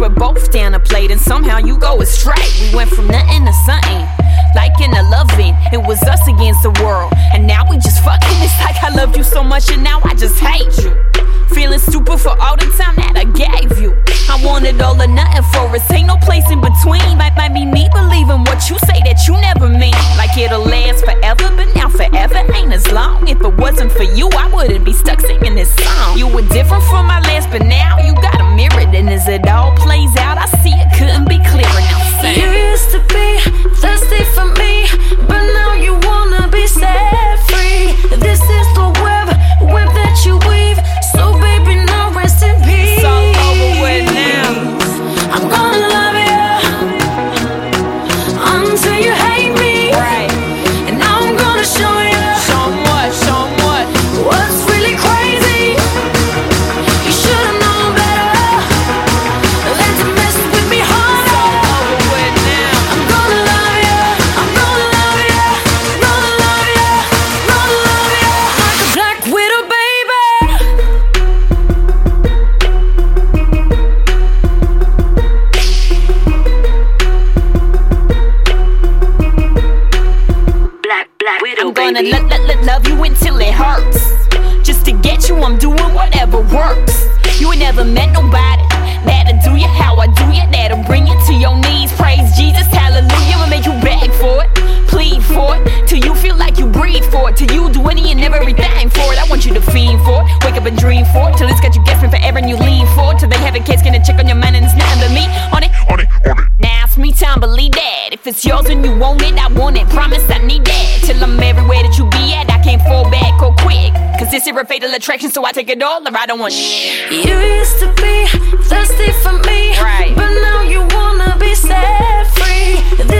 we're both down a plate, and somehow you go astray. We went from nothing to something, like in a loving. It was us against the world, and now we just fucking. It's like I loved you so much, and now I just hate you. Feeling stupid for all the time that I gave you. I wanted all or nothing for us, ain't no place in between. Might, might be me believing what you say that you never mean. Like it'll last forever, but now forever ain't as long. If it wasn't for you, I wouldn't be stuck singing this song. You were different from my last, now black widow, I'm gonna baby. lo- lo- lo- love you until it hurts. Just to get you, I'm doing whatever works. You ain't never met nobody that'll do you how I do you, that'll bring you to your knees. Praise Jesus, hallelujah, and make you beg for it, plead for it, till you feel like you breathe for it, till you do any and everything for it. I want you to fiend for it, wake up and dream for it, till it's got you guessing forever and you lean for it, till they have a case, gonna check on your mind and it's nothing but me on it. On it, on it. Now it's me time, believe that. If it's yours and you want it, I want it. Promise a fatal attraction, so I take it all or I don't want shit. You used to be thirsty for me, Right. But now you wanna be set free. This is